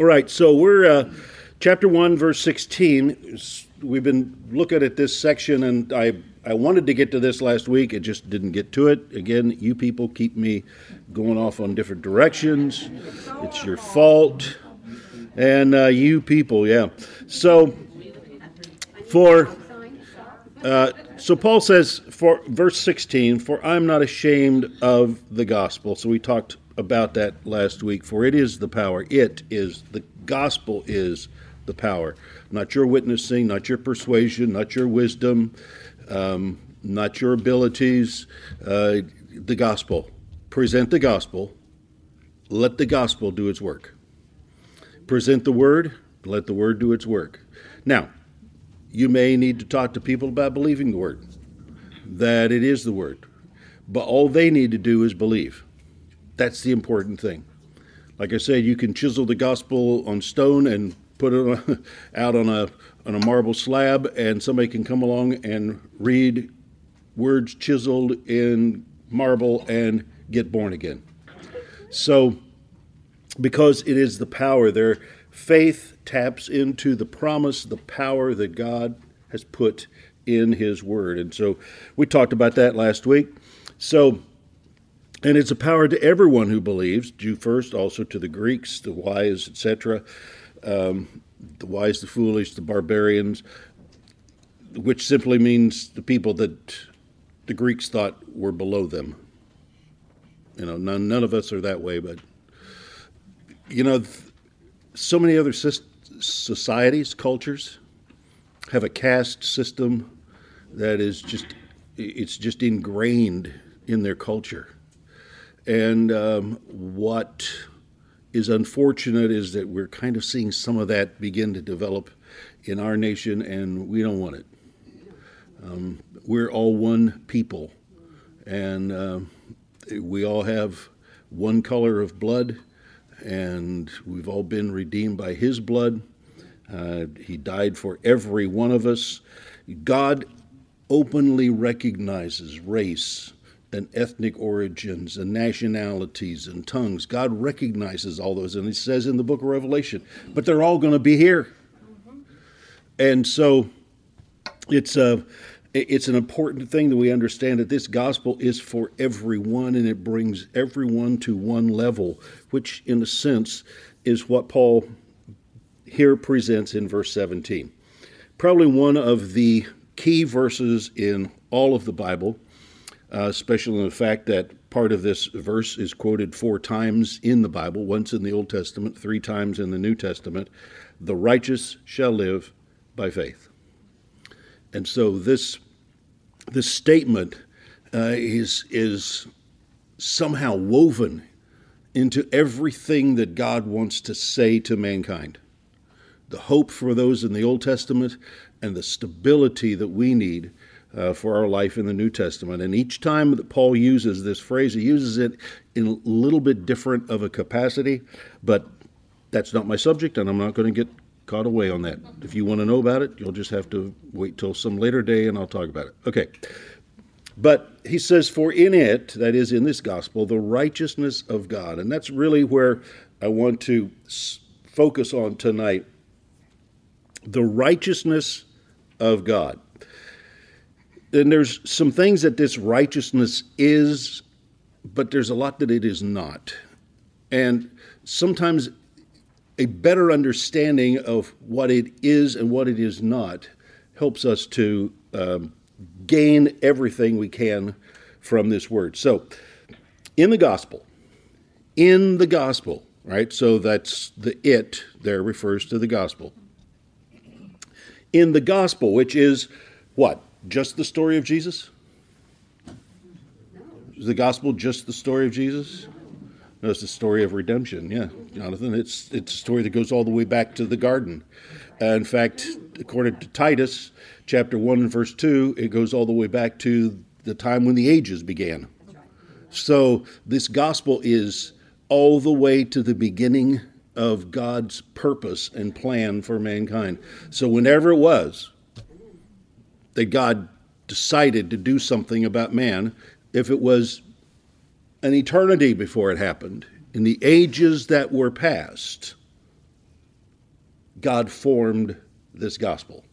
All right, so we're uh, chapter 1, verse 16. We've been looking at this section, and I, I wanted to get to this last week. It just didn't get to it. Again, you people keep me going off on different directions. It's your fault. And uh, you people, yeah. So, for. Uh, so Paul says, for verse 16, for I'm not ashamed of the gospel. So we talked about that last week. For it is the power. It is the gospel is the power. Not your witnessing, not your persuasion, not your wisdom, um, not your abilities. Uh, the gospel. Present the gospel. Let the gospel do its work. Present the word. Let the word do its work. Now, you may need to talk to people about believing the word, that it is the word. But all they need to do is believe. That's the important thing. Like I said, you can chisel the gospel on stone and put it out on a on a marble slab, and somebody can come along and read words chiseled in marble and get born again. So, because it is the power, their faith taps into the promise, the power that God has put in His Word. And so we talked about that last week. So, and it's a power to everyone who believes, Jew first, also to the Greeks, the wise, etc., um, the wise, the foolish, the barbarians, which simply means the people that the Greeks thought were below them. You know, none, none of us are that way, but, you know, so many other societies, cultures, have a caste system that is just, it's just ingrained in their culture and um, what is unfortunate is that we're kind of seeing some of that begin to develop in our nation, and we don't want it. Um, we're all one people, and uh, we all have one color of blood, and we've all been redeemed by His blood. Uh, he died for every one of us. God openly recognizes race and ethnic origins and nationalities and tongues. God recognizes all those, and He says in the book of Revelation, but they're all going to be here. And so it's uh, a. It's an important thing that we understand that this gospel is for everyone and it brings everyone to one level, which, in a sense, is what Paul here presents in verse 17. Probably one of the key verses in all of the Bible uh, especially in the fact that part of this verse is quoted four times in the Bible, once in the Old Testament, three times in the New Testament. The righteous shall live by faith. And so this this statement uh, is is somehow woven into everything that God wants to say to mankind. The hope for those in the Old Testament and the stability that we need uh, for our life in the New Testament. And each time that Paul uses this phrase, he uses it in a little bit different of a capacity, but that's not my subject, and I'm not going to get caught away on that. If you want to know about it, you'll just have to wait till some later day and I'll talk about it. Okay. But he says, For in it, that is in this gospel, the righteousness of God. And that's really where I want to focus on tonight the righteousness of God and there's some things that this righteousness is, but there's a lot that it is not. And sometimes a better understanding of what it is and what it is not helps us to um, gain everything we can from this word. So, in the gospel, in the gospel, right? So that's the it there refers to the gospel. In the gospel, which is what? Just the story of Jesus? Is the gospel just the story of Jesus? No, it's the story of redemption. Yeah, Jonathan, it's it's a story that goes all the way back to the garden. Uh, in fact, according to Titus, chapter one and verse two, it goes all the way back to the time when the ages began. So this gospel is all the way to the beginning of God's purpose and plan for mankind. So whenever it was, that God decided to do something about man if it was an eternity before it happened, in the ages that were past. God formed this gospel.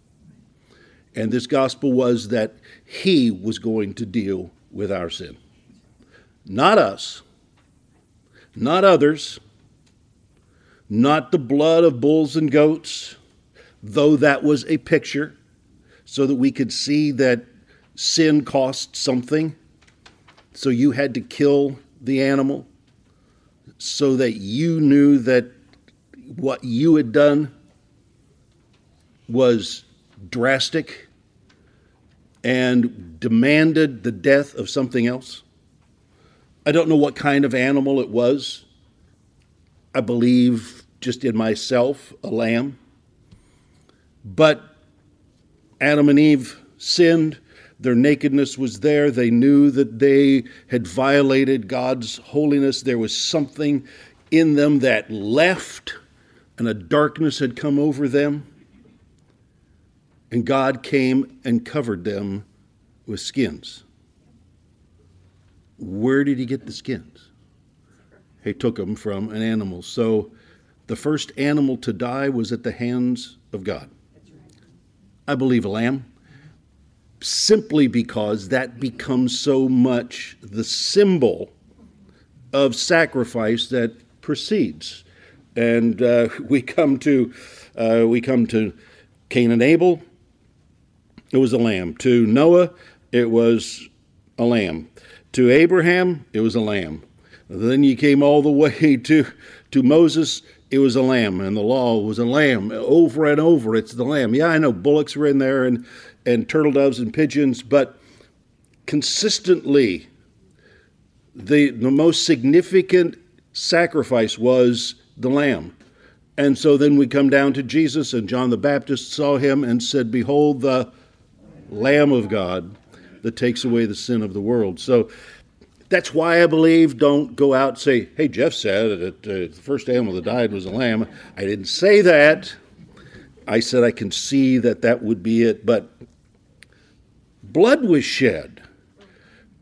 And this gospel was that He was going to deal with our sin. Not us, not others, not the blood of bulls and goats, though that was a picture so that we could see that sin cost something. So you had to kill the animal so that you knew that what you had done was drastic and demanded the death of something else. I don't know what kind of animal it was. I believe just in myself, a lamb. But Adam and Eve sinned. Their nakedness was there. They knew that they had violated God's holiness. There was something in them that left, and a darkness had come over them. And God came and covered them with skins. Where did he get the skins? He took them from an animal. So the first animal to die was at the hands of God. I believe a lamb, simply because that becomes so much the symbol of sacrifice that precedes. And uh, we come to uh, we come to Cain and Abel. It was a lamb. To Noah, it was a lamb. To Abraham, it was a lamb. Then you came all the way to to Moses it was a lamb, and the law was a lamb over and over. It's the lamb. Yeah, I know bullocks were in there and, and turtle doves and pigeons, but consistently, the, the most significant sacrifice was the lamb. And so then we come down to Jesus, and John the Baptist saw him and said, Behold, the Lamb of God that takes away the sin of the world. So that's why I believe don't go out and say, hey, Jeff said that uh, the first animal that died was a lamb. I didn't say that. I said I can see that that would be it, but blood was shed.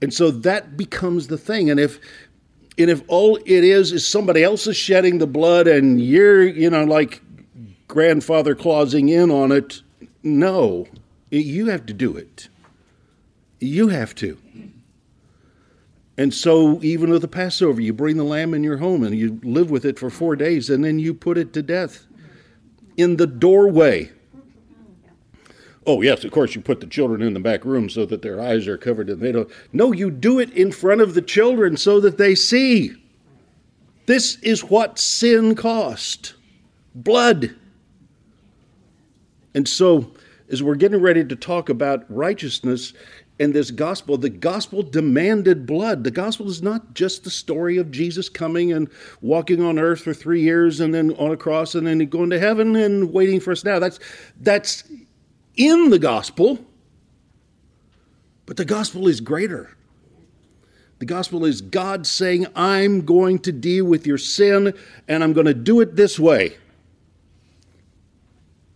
And so that becomes the thing. And if and if all it is is somebody else is shedding the blood and you're, you know, like grandfather clausing in on it, no. You have to do it. You have to. And so, even with the Passover, you bring the lamb in your home and you live with it for four days, and then you put it to death in the doorway. Oh, yes, of course, you put the children in the back room so that their eyes are covered and they don't. No, you do it in front of the children so that they see. This is what sin cost blood. And so, as we're getting ready to talk about righteousness, in this gospel, the gospel demanded blood. The gospel is not just the story of Jesus coming and walking on earth for three years and then on a cross and then going to heaven and waiting for us now. That's, that's in the gospel, but the gospel is greater. The gospel is God saying, I'm going to deal with your sin and I'm going to do it this way.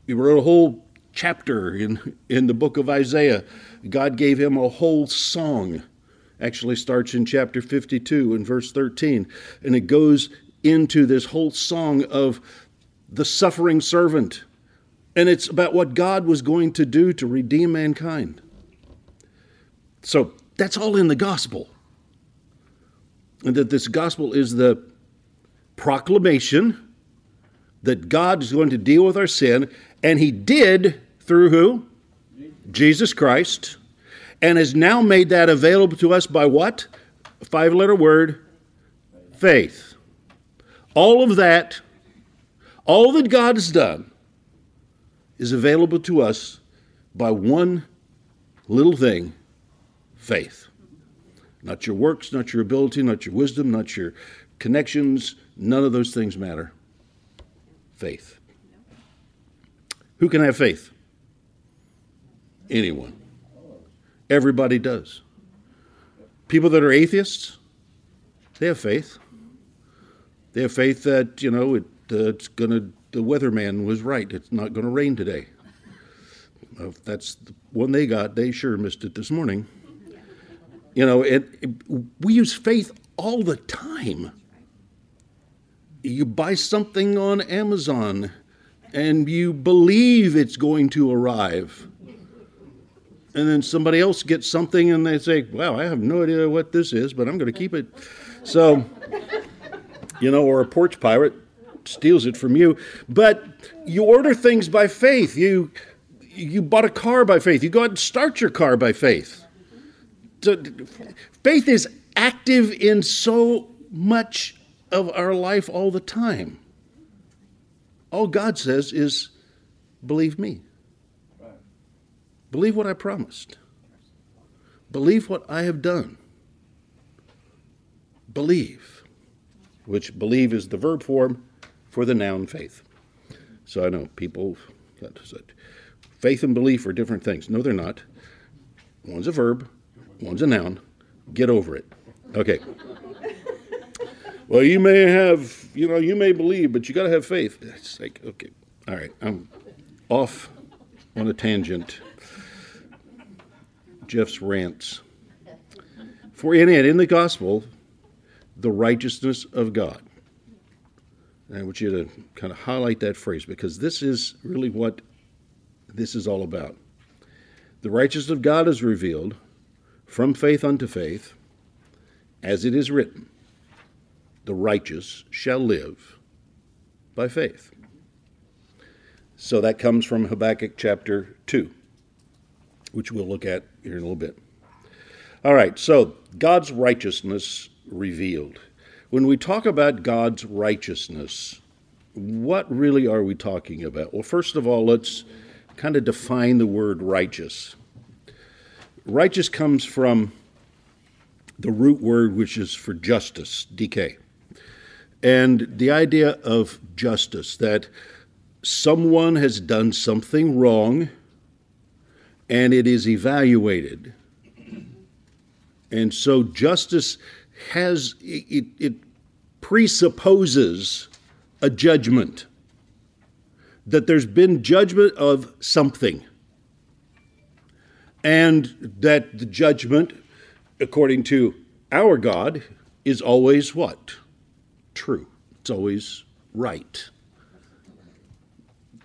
We wrote a whole chapter in, in the book of Isaiah God gave him a whole song. Actually, starts in chapter 52 and verse 13. And it goes into this whole song of the suffering servant. And it's about what God was going to do to redeem mankind. So that's all in the gospel. And that this gospel is the proclamation that God is going to deal with our sin, and He did through who? Jesus Christ, and has now made that available to us by what? Five letter word faith. All of that, all that God has done, is available to us by one little thing faith. Not your works, not your ability, not your wisdom, not your connections, none of those things matter. Faith. Who can have faith? Anyone. Everybody does. People that are atheists, they have faith. They have faith that, you know, it, uh, it's going to, the weatherman was right. It's not going to rain today. if that's the one they got, they sure missed it this morning. You know, it, it, we use faith all the time. You buy something on Amazon and you believe it's going to arrive. And then somebody else gets something and they say, Wow, I have no idea what this is, but I'm going to keep it. So, you know, or a porch pirate steals it from you. But you order things by faith. You you bought a car by faith. You go out and start your car by faith. Faith is active in so much of our life all the time. All God says is, believe me. Believe what I promised. Believe what I have done. Believe, which believe is the verb form for the noun faith. So I know people said faith and belief are different things. No, they're not. One's a verb, one's a noun. Get over it. Okay. well, you may have, you know, you may believe, but you got to have faith. It's like, okay, all right, I'm off on a tangent. Jeff's rants. For in it, in the gospel, the righteousness of God. And I want you to kind of highlight that phrase because this is really what this is all about. The righteousness of God is revealed from faith unto faith, as it is written, the righteous shall live by faith. So that comes from Habakkuk chapter 2, which we'll look at here in a little bit. All right, so God's righteousness revealed. When we talk about God's righteousness, what really are we talking about? Well, first of all, let's kind of define the word righteous. Righteous comes from the root word which is for justice, dike. And the idea of justice, that someone has done something wrong and it is evaluated. And so justice has, it, it presupposes a judgment, that there's been judgment of something. And that the judgment according to our God, is always what? True. It's always right.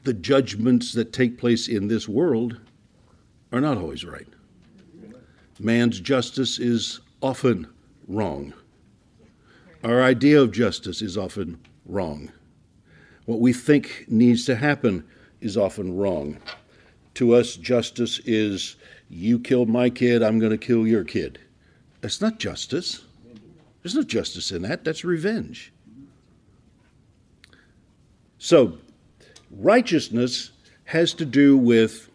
The judgments that take place in this world are not always right. Man's justice is often wrong. Our idea of justice is often wrong. What we think needs to happen is often wrong. To us, justice is you killed my kid, I'm going to kill your kid. That's not justice. There's no justice in that. That's revenge. So, righteousness has to do with,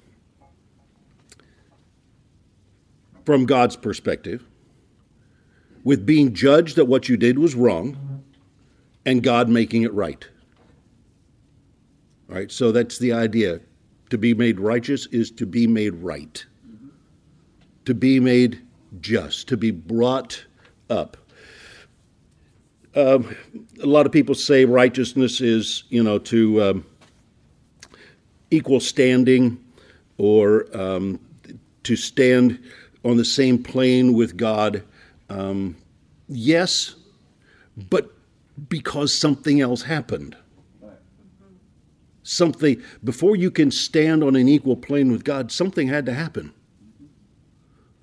from God's perspective, with being judged that what you did was wrong and God making it right. All right, so that's the idea. To be made righteous is to be made right, to be made just, to be brought up. Um, a lot of people say righteousness is, you know, to um, equal standing or um, to stand on the same plane with God. Um, yes, but because something else happened. Something, before you can stand on an equal plane with God, something had to happen.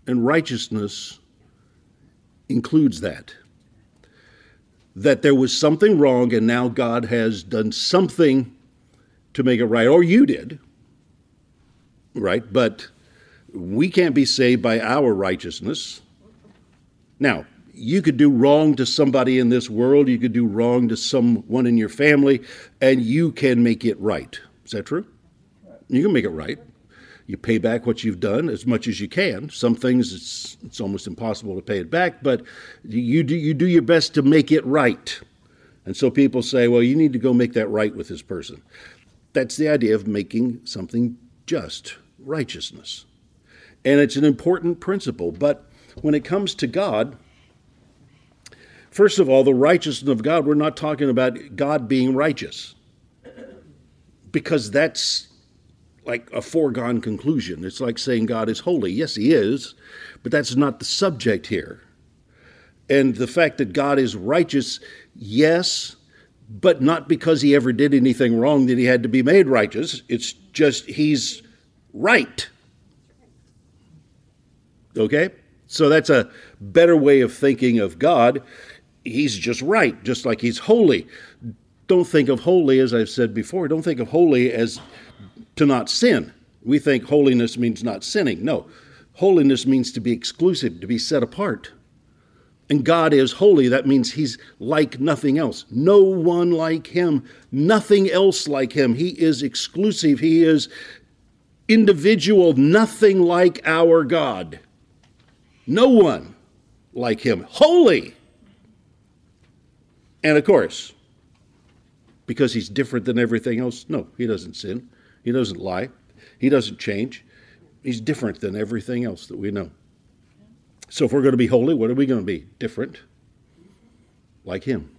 And righteousness includes that. That there was something wrong, and now God has done something to make it right, or you did, right? But we can't be saved by our righteousness. Now, you could do wrong to somebody in this world, you could do wrong to someone in your family, and you can make it right. Is that true? You can make it right you pay back what you've done as much as you can. Some things it's it's almost impossible to pay it back, but you do you do your best to make it right. And so people say, well, you need to go make that right with this person. That's the idea of making something just, righteousness. And it's an important principle, but when it comes to God, first of all, the righteousness of God, we're not talking about God being righteous. Because that's like a foregone conclusion. It's like saying God is holy. Yes, He is, but that's not the subject here. And the fact that God is righteous, yes, but not because he ever did anything wrong that he had to be made righteous. It's just he's right. Okay? So that's a better way of thinking of God. He's just right, just like he's holy. Don't think of holy, as I've said before, don't think of holy as to not sin. We think holiness means not sinning. No, holiness means to be exclusive, to be set apart. And God is holy. That means He's like nothing else. No one like Him, nothing else like Him. He is exclusive. He is individual, nothing like our God. No one like Him. Holy. And of course, because He's different than everything else, no, He doesn't sin. He doesn't lie. He doesn't change. He's different than everything else that we know. So if we're going to be holy, what are we going to be? Different. Like him.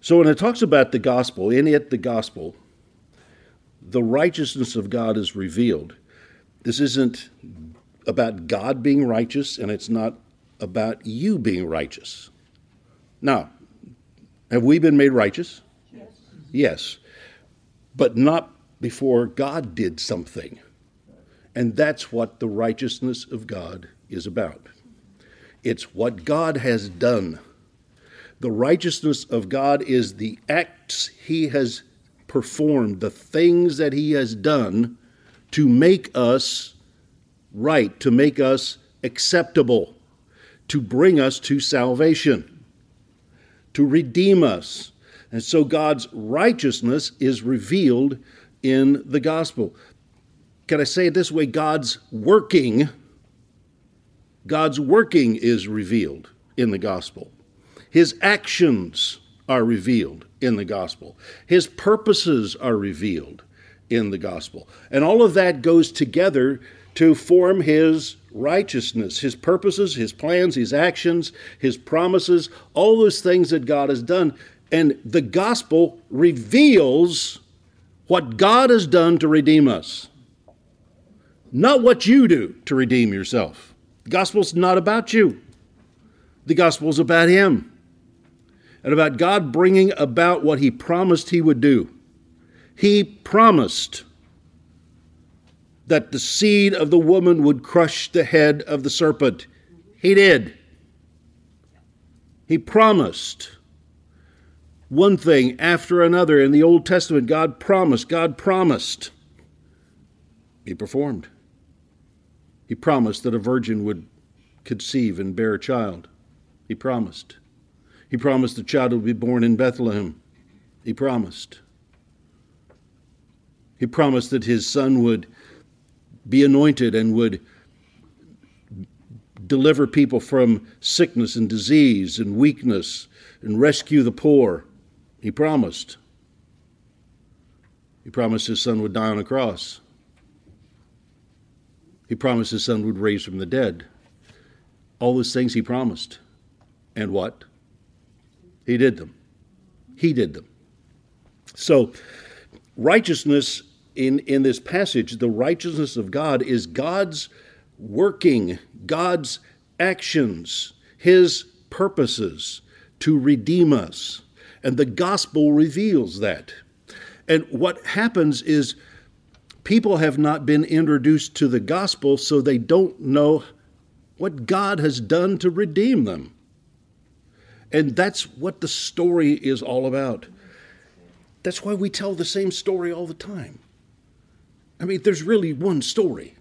So when it talks about the gospel, in it, the gospel, the righteousness of God is revealed. This isn't about God being righteous, and it's not about you being righteous. Now, have we been made righteous? Yes. Yes. But not before God did something. And that's what the righteousness of God is about. It's what God has done. The righteousness of God is the acts he has performed, the things that he has done to make us right, to make us acceptable, to bring us to salvation, to redeem us. And so God's righteousness is revealed in the gospel can I say it this way? God's working, God's working is revealed in the gospel. His actions are revealed in the gospel. His purposes are revealed in the gospel. And all of that goes together to form his righteousness, his purposes, his plans, his actions, his promises, all those things that God has done. And the gospel reveals what God has done to redeem us not what you do to redeem yourself. The gospel's not about you, the gospel's about Him and about God bringing about what He promised He would do. He promised that the seed of the woman would crush the head of the serpent. He did. He promised one thing after another in the Old Testament. God promised, God promised. He performed. He promised that a virgin would conceive and bear a child. He promised. He promised the child would be born in Bethlehem. He promised. He promised that his son would be anointed and would deliver people from sickness and disease and weakness and rescue the poor. He promised. He promised his son would die on a cross. He promised his son would raise from the dead. All those things he promised. And what? He did them. He did them. So, righteousness in, in this passage, the righteousness of God is God's working, God's actions, His purposes to redeem us. And the gospel reveals that. And what happens is people have not been introduced to the gospel, so they don't know what God has done to redeem them. And that's what the story is all about. That's why we tell the same story all the time. I mean, there's really one story.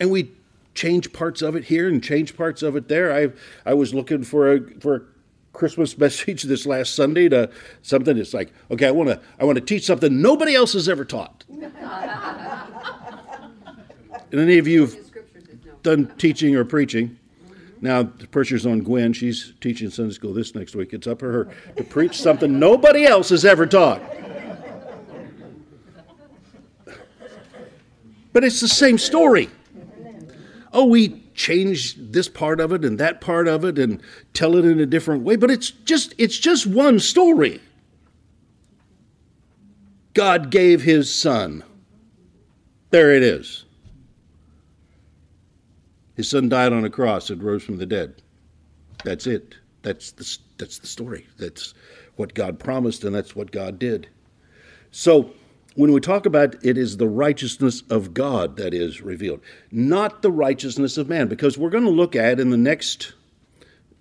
And we change parts of it here and change parts of it there. I I was looking for a for a Christmas message this last Sunday to something that's like, okay, I want to I want to teach something nobody else has ever taught. and any of you have done teaching or preaching. Now the pressure's on Gwen. She's teaching Sunday school this next week. It's up to her to preach something nobody else has ever taught. But it's the same story. Oh, we change this part of it and that part of it and tell it in a different way, but it's just it's just one story. God gave his son. There it is. His son died on a cross and rose from the dead. That's it. That's the, that's the story. That's what God promised, and that's what God did. So, when we talk about it is the righteousness of God that is revealed, not the righteousness of man, because we're going to look at in the next,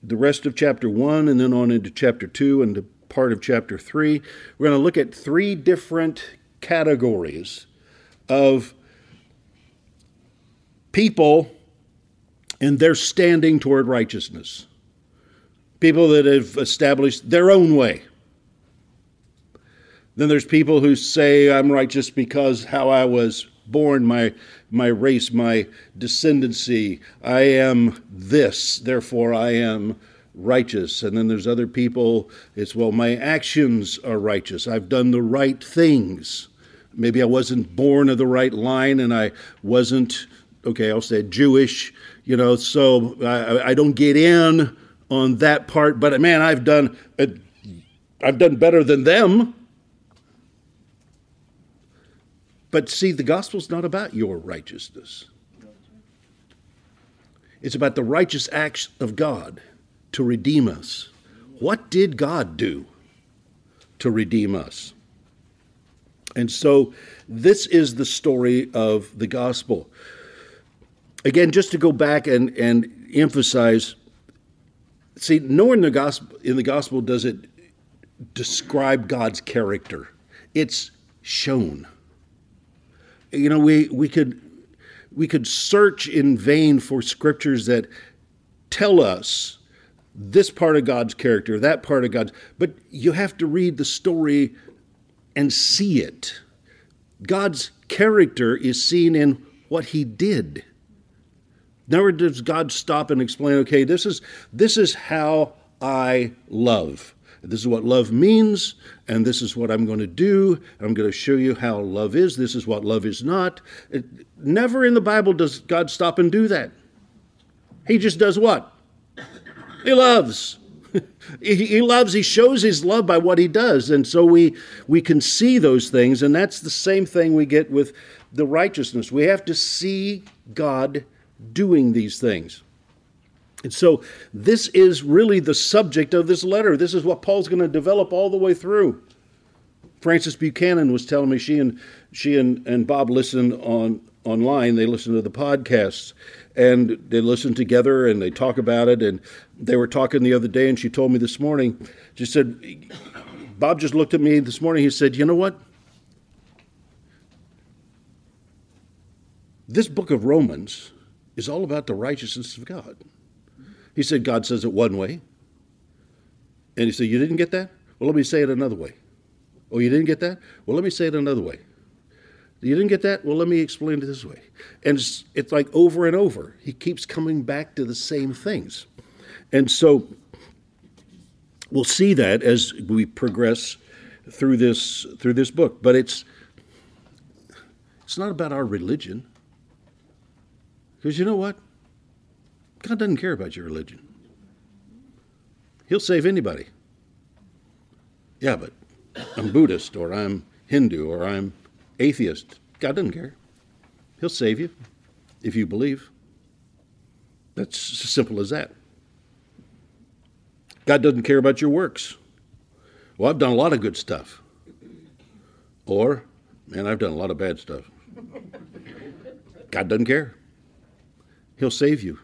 the rest of chapter 1 and then on into chapter 2 and part of chapter 3, we're going to look at three different categories of people and their standing toward righteousness. People that have established their own way. Then there's people who say I'm righteous because how I was born, my my race, my descendancy. I am this, therefore I am righteous. And then there's other people, it's well, my actions are righteous. I've done the right things. Maybe I wasn't born of the right line and I wasn't, okay, I'll say Jewish, you know, so I, I don't get in on that part, but man, I've done, uh, I've done better than them. But see, the gospel's not about your righteousness. It's about the righteous acts of God to redeem us. What did God do to redeem us? And so this is the story of the gospel. Again, just to go back and, and emphasize, see, nowhere in the gospel in the gospel does it describe God's character. It's shown you know, we, we could we could search in vain for scriptures that tell us this part of God's character, that part of God's, but you have to read the story and see it. God's character is seen in what he did. Never does God stop and explain, okay, this is this is how I love. This is what love means, and this is what I'm going to do. I'm going to show you how love is. This is what love is not. It, never in the Bible does God stop and do that. He just does what? He loves. he, he loves, he shows his love by what he does. And so we, we can see those things, and that's the same thing we get with the righteousness. We have to see God doing these things. And so this is really the subject of this letter. This is what Paul's going to develop all the way through. Frances Buchanan was telling me she and she and, and Bob listened on online. They listen to the podcasts and they listen together and they talk about it. And they were talking the other day, and she told me this morning. She said, Bob just looked at me this morning. He said, "You know what? This book of Romans is all about the righteousness of God." He said, God says it one way. And he said, You didn't get that? Well, let me say it another way. Oh, you didn't get that? Well, let me say it another way. You didn't get that? Well, let me explain it this way. And it's, it's like over and over. He keeps coming back to the same things. And so we'll see that as we progress through this through this book. But it's it's not about our religion. Because you know what? God doesn't care about your religion. He'll save anybody. Yeah, but I'm Buddhist or I'm Hindu or I'm atheist. God doesn't care. He'll save you if you believe. That's as simple as that. God doesn't care about your works. Well, I've done a lot of good stuff. Or, man, I've done a lot of bad stuff. God doesn't care. He'll save you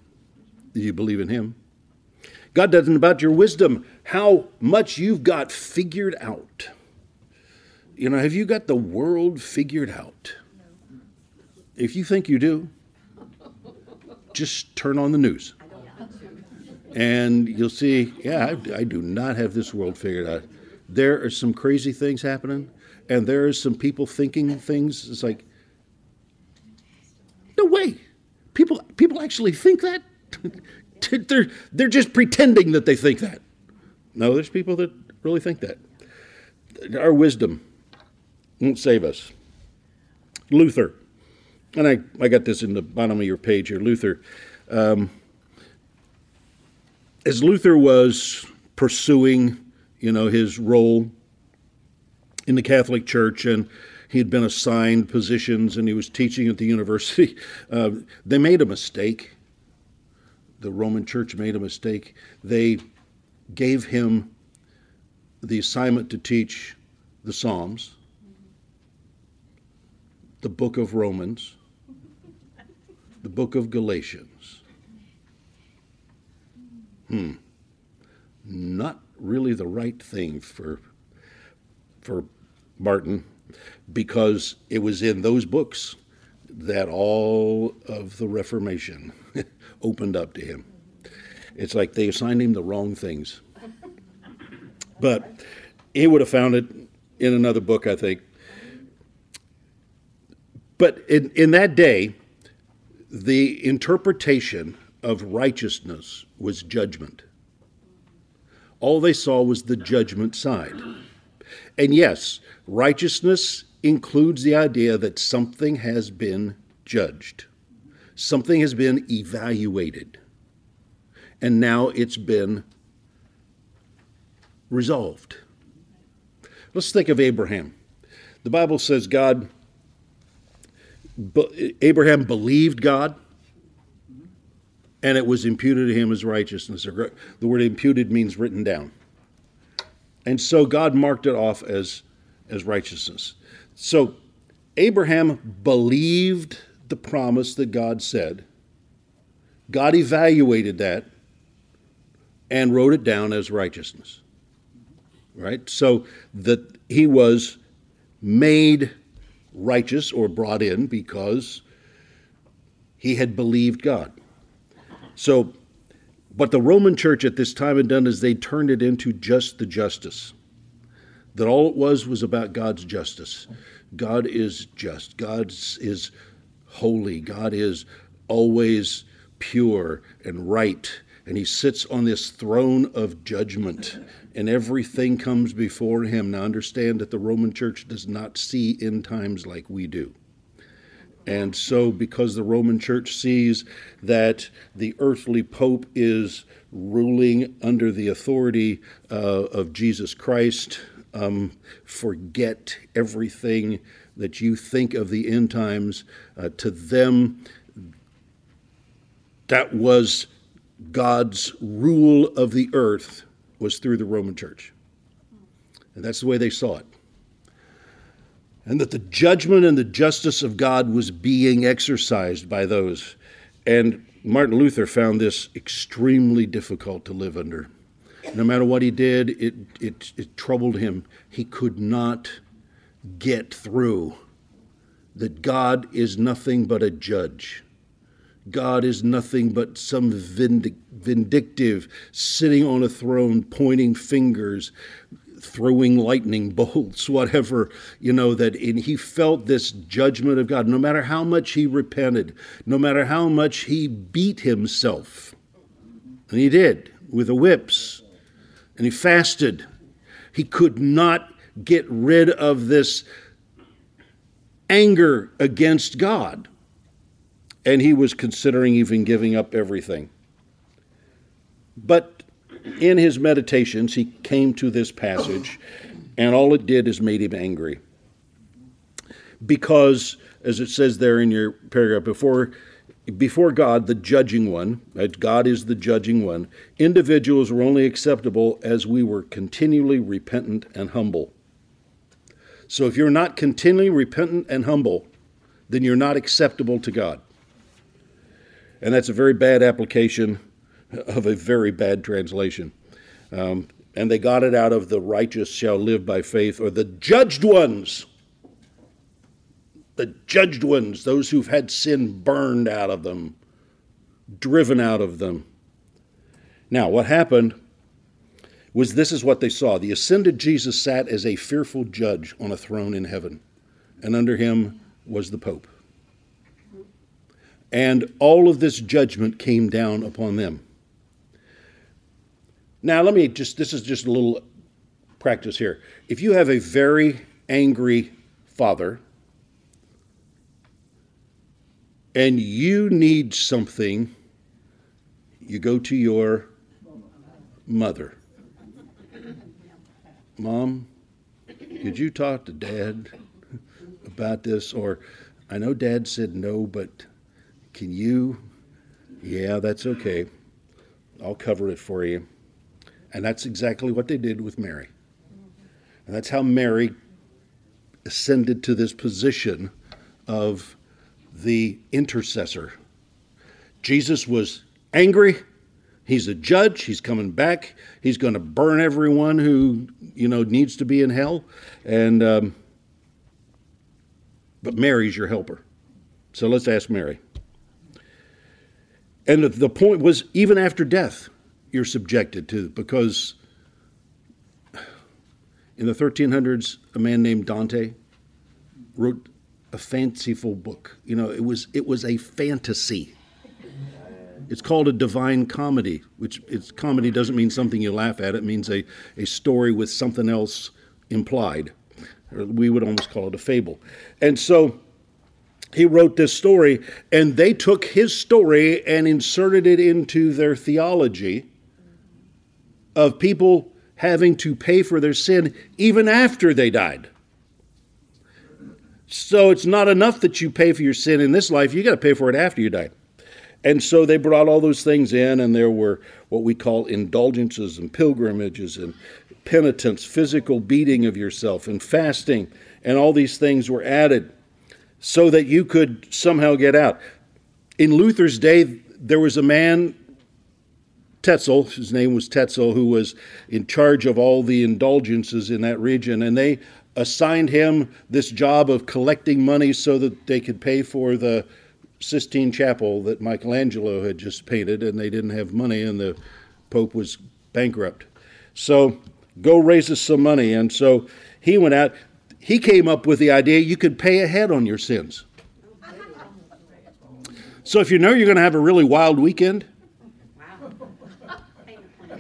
you believe in Him. God doesn't about your wisdom, how much you've got figured out. You know, have you got the world figured out? If you think you do, just turn on the news. And you'll see, yeah, I, I do not have this world figured out. There are some crazy things happening, and there are some people thinking things. It's like, no way. People, people actually think that? they're, they're just pretending that they think that. No, there's people that really think that. Our wisdom won't save us. Luther, and I, I got this in the bottom of your page here. Luther, um, as Luther was pursuing, you know, his role in the Catholic Church, and he had been assigned positions, and he was teaching at the university. Uh, they made a mistake the Roman church made a mistake. They gave him the assignment to teach the Psalms, the book of Romans, the book of Galatians. Hmm. Not really the right thing for for Martin because it was in those books that all of the Reformation opened up to him. It's like they assigned him the wrong things. But he would have found it in another book, I think. But in, in that day, the interpretation of righteousness was judgment. All they saw was the judgment side. And yes, righteousness includes the idea that something has been judged, something has been evaluated, and now it's been resolved. Let's think of Abraham. The Bible says God, Abraham believed God, and it was imputed to him as righteousness. The word imputed means written down. And so God marked it off as, as righteousness. So Abraham believed the promise that God said. God evaluated that and wrote it down as righteousness. Right? So that he was made righteous or brought in because he had believed God. So, what the Roman church at this time had done is they turned it into just the justice. That all it was was about God's justice. God is just. God is holy. God is always pure and right. And he sits on this throne of judgment, and everything comes before him. Now, understand that the Roman church does not see end times like we do. And so, because the Roman church sees that the earthly pope is ruling under the authority uh, of Jesus Christ, um, forget everything that you think of the end times. Uh, to them, that was God's rule of the earth was through the Roman church. And that's the way they saw it and that the judgment and the justice of God was being exercised by those. And Martin Luther found this extremely difficult to live under. No matter what he did, it, it, it troubled him. He could not get through that God is nothing but a judge. God is nothing but some vindictive, sitting on a throne, pointing fingers, throwing lightning bolts, whatever, you know, that he felt this judgment of God. No matter how much he repented, no matter how much he beat himself, and he did with the whips, and he fasted, he could not get rid of this anger against God. And he was considering even giving up everything. But in his meditations, he came to this passage, and all it did is made him angry. Because, as it says there in your paragraph, before, before God, the judging one, right, God is the judging one, individuals were only acceptable as we were continually repentant and humble. So if you're not continually repentant and humble, then you're not acceptable to God. And that's a very bad application of a very bad translation. Um, and they got it out of the righteous shall live by faith, or the judged ones. The judged ones, those who've had sin burned out of them, driven out of them. Now, what happened was this is what they saw. The ascended Jesus sat as a fearful judge on a throne in heaven, and under him was the Pope. And all of this judgment came down upon them. Now, let me just, this is just a little practice here. If you have a very angry father and you need something, you go to your mother. Mom, could you talk to dad about this? Or I know dad said no, but can you? Yeah, that's okay. I'll cover it for you. And that's exactly what they did with Mary. And that's how Mary ascended to this position of the intercessor. Jesus was angry. He's a judge. He's coming back. He's going to burn everyone who you know needs to be in hell. And um, but Mary's your helper. So let's ask Mary. And the point was, even after death, you're subjected to because in the 1300s, a man named Dante wrote a fanciful book. You know, it was it was a fantasy. It's called a divine comedy, which it's comedy doesn't mean something you laugh at. It means a, a story with something else implied. We would almost call it a fable. And so he wrote this story, and they took his story and inserted it into their theology of people having to pay for their sin even after they died. So it's not enough that you pay for your sin in this life, you got to pay for it after you die. And so they brought all those things in, and there were what we call indulgences and pilgrimages and penitence, physical beating of yourself, and fasting, and all these things were added so that you could somehow get out. In Luther's day, there was a man, Tetzel, his name was Tetzel, who was in charge of all the indulgences in that region, and they assigned him this job of collecting money so that they could pay for the Sistine Chapel that Michelangelo had just painted, and they didn't have money, and the Pope was bankrupt. So go raise us some money. And so he went out he came up with the idea you could pay ahead on your sins. So if you know you're going to have a really wild weekend,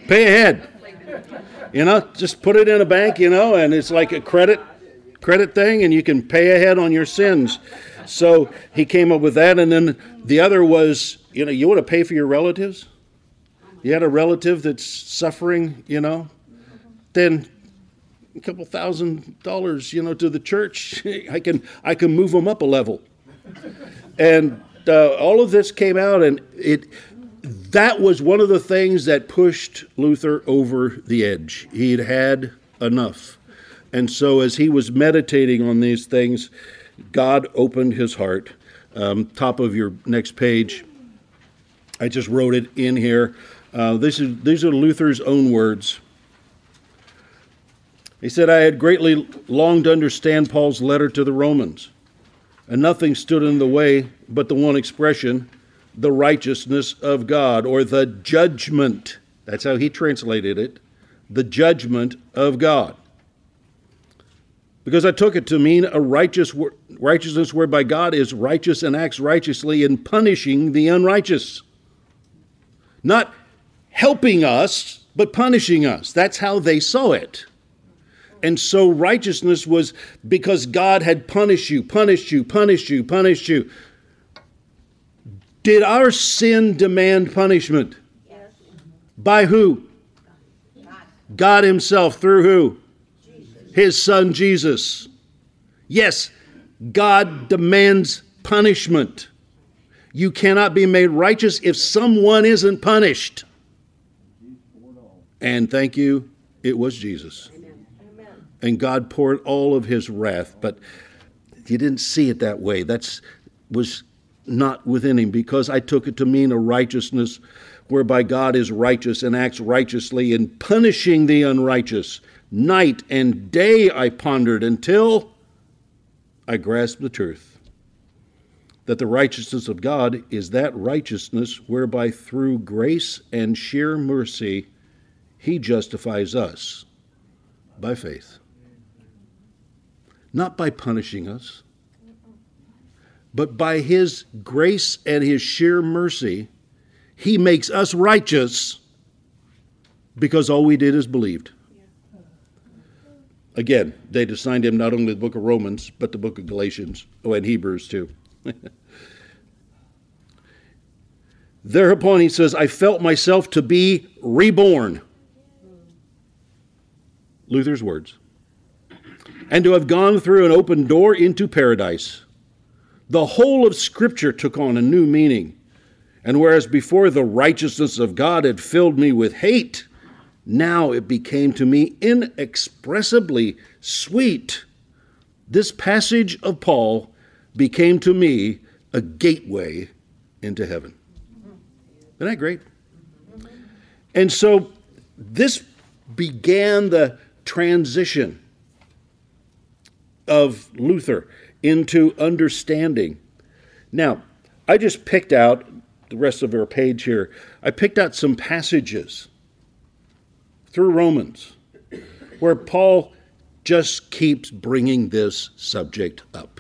pay ahead. You know, just put it in a bank, you know, and it's like a credit credit thing and you can pay ahead on your sins. So he came up with that and then the other was, you know, you want to pay for your relatives? You had a relative that's suffering, you know, then a couple thousand dollars, you know, to the church, I can I can move them up a level. And uh, all of this came out, and it that was one of the things that pushed Luther over the edge. He'd had enough, and so as he was meditating on these things, God opened his heart. Um, top of your next page, I just wrote it in here. Uh, this is these are Luther's own words. He said, I had greatly longed to understand Paul's letter to the Romans, and nothing stood in the way but the one expression, the righteousness of God, or the judgment. That's how he translated it the judgment of God. Because I took it to mean a righteous righteousness whereby God is righteous and acts righteously in punishing the unrighteous. Not helping us, but punishing us. That's how they saw it. And so righteousness was because God had punished you, punished you, punished you, punished you. Did our sin demand punishment? Yes. By who? God. God Himself. Through who? His Son Jesus. Yes, God demands punishment. You cannot be made righteous if someone isn't punished. And thank you, it was Jesus and God poured all of his wrath. But you didn't see it that way. That was not within him because I took it to mean a righteousness whereby God is righteous and acts righteously in punishing the unrighteous. Night and day I pondered until I grasped the truth that the righteousness of God is that righteousness whereby through grace and sheer mercy he justifies us by faith not by punishing us, but by His grace and His sheer mercy, He makes us righteous because all we did is believed. Again, they assigned him not only the book of Romans, but the book of Galatians, oh, and Hebrews too. Thereupon he says, I felt myself to be reborn. Luther's words and to have gone through an open door into paradise. The whole of Scripture took on a new meaning. And whereas before the righteousness of God had filled me with hate, Now it became to me inexpressibly sweet. This passage of Paul became to me a gateway into heaven. Isn't that great? And so this began the transition of Luther into understanding. Now, I just picked out the rest of our page here. I picked out some passages through Romans where Paul just keeps bringing this subject up.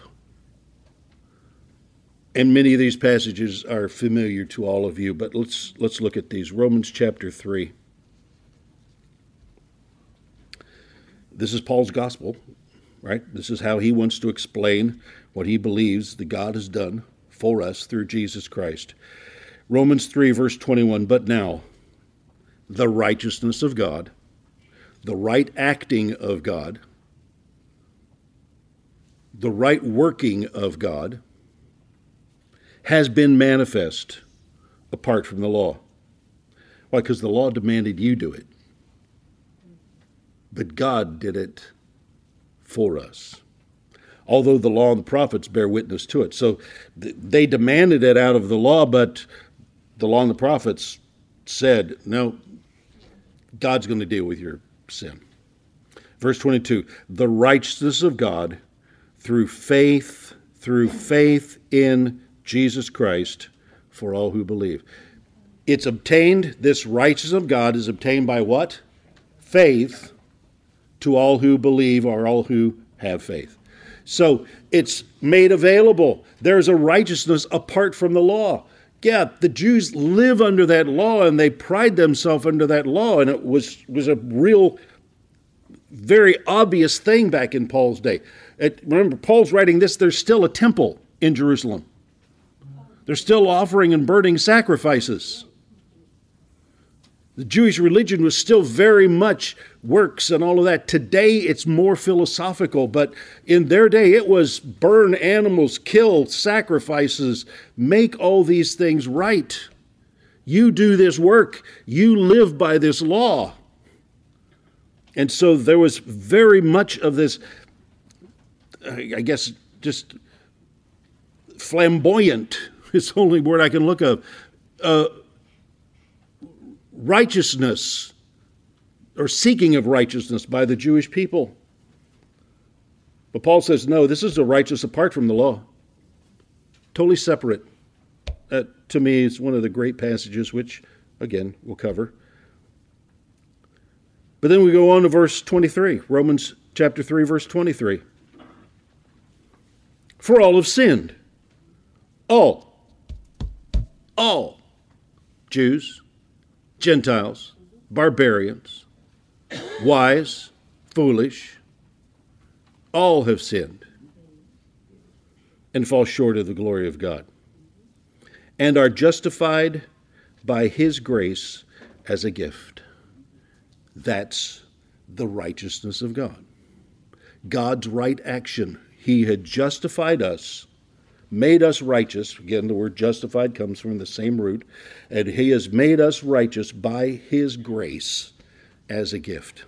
And many of these passages are familiar to all of you, but let's let's look at these. Romans chapter 3. This is Paul's gospel, right? This is how he wants to explain what he believes that God has done for us through Jesus Christ. Romans 3 verse 21, but now the righteousness of God, the right acting of God, the right working of God has been manifest apart from the law. Why? Because the law demanded you do it. But God did it for us. Although the law and the prophets bear witness to it. So th- they demanded it out of the law, but the law and the prophets said, no, God's going to deal with your sin. Verse 22 the righteousness of God through faith, through faith in Jesus Christ for all who believe. It's obtained, this righteousness of God is obtained by what? Faith to all who believe or all who have faith. So it's made available. There's a righteousness apart from the law. Yeah, the Jews live under that law and they pride themselves under that law, and it was, was a real, very obvious thing back in Paul's day. It, remember, Paul's writing this, there's still a temple in Jerusalem. They're still offering and burning sacrifices. The Jewish religion was still very much works and all of that. Today it's more philosophical, but in their day it was burn animals, kill, sacrifices, make all these things right. You do this work, you live by this law. And so there was very much of this, I guess, just flamboyant it's the only word I can look of. Uh, righteousness or seeking of righteousness by the Jewish people. But Paul says, no, this is a righteous apart from the law. Totally separate. That, to me, is one of the great passages, which, again, we'll cover. But then we go on to verse 23, Romans chapter 3, verse 23. For all have sinned. All all Jews, Gentiles, barbarians, wise, foolish, all have sinned and fall short of the glory of God and are justified by His grace as a gift. That's the righteousness of God. God's right action. He had justified us made us righteous. Again, the word justified comes from the same root. And he has made us righteous by his grace as a gift.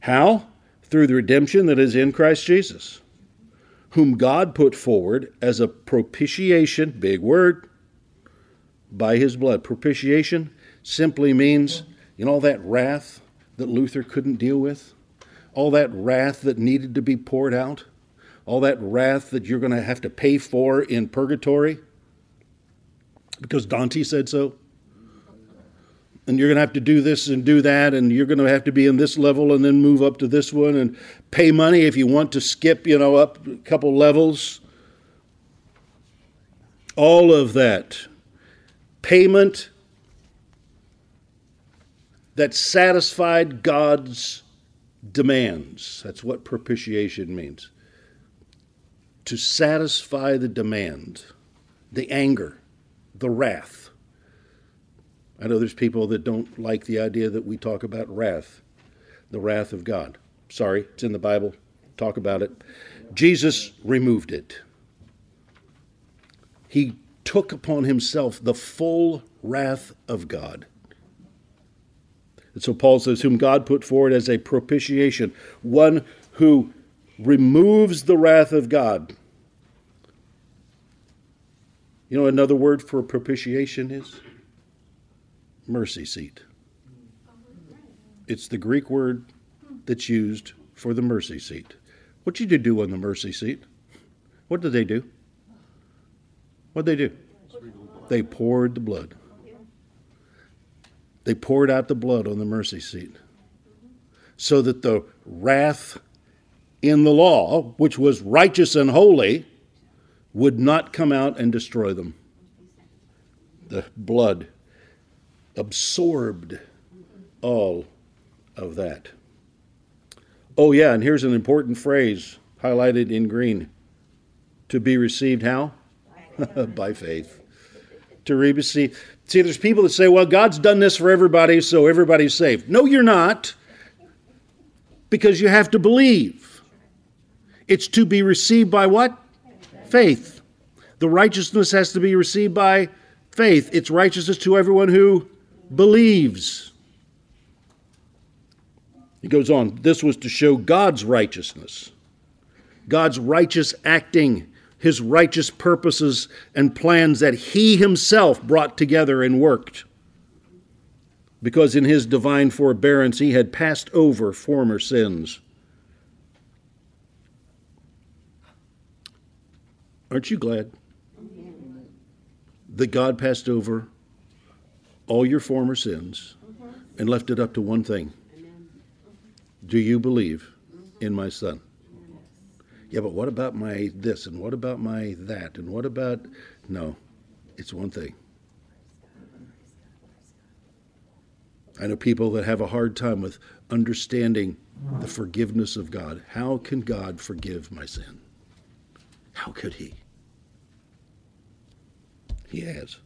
How? Through the redemption that is in Christ Jesus, whom God put forward as a propitiation, big word, by his blood. Propitiation simply means, you know, all that wrath that Luther couldn't deal with, all that wrath that needed to be poured out all that wrath that you're going to have to pay for in purgatory because Dante said so. And you're going to have to do this and do that, and you're going to have to be in this level and then move up to this one and pay money if you want to skip, you know, up a couple levels. All of that payment that satisfied God's demands. That's what propitiation means to satisfy the demand, the anger, the wrath. I know there's people that don't like the idea that we talk about wrath, the wrath of God. Sorry, it's in the Bible. Talk about it. Jesus removed it. He took upon himself the full wrath of God. And so Paul says, whom God put forward as a propitiation, one who removes the wrath of God. You know, another word for propitiation is mercy seat. It's the Greek word that's used for the mercy seat. What did you do on the mercy seat? What did they do? What did they do? They poured the blood. They poured out the blood on the mercy seat so that the wrath in the law, which was righteous and holy, would not come out and destroy them. The blood absorbed all of that. Oh, yeah, and here's an important phrase highlighted in green to be received how? By faith. To receive. See, there's people that say, well, God's done this for everybody, so everybody's saved. No, you're not, because you have to believe. It's to be received by what? Faith. The righteousness has to be received by faith. It's righteousness to everyone who believes. He goes on, this was to show God's righteousness, God's righteous acting, his righteous purposes and plans that he himself brought together and worked. Because in his divine forbearance he had passed over former sins. Aren't you glad that God passed over all your former sins and left it up to one thing? Do you believe in my son? Yeah, but what about my this and what about my that and what about. No, it's one thing. I know people that have a hard time with understanding the forgiveness of God. How can God forgive my sin? How could He? He has.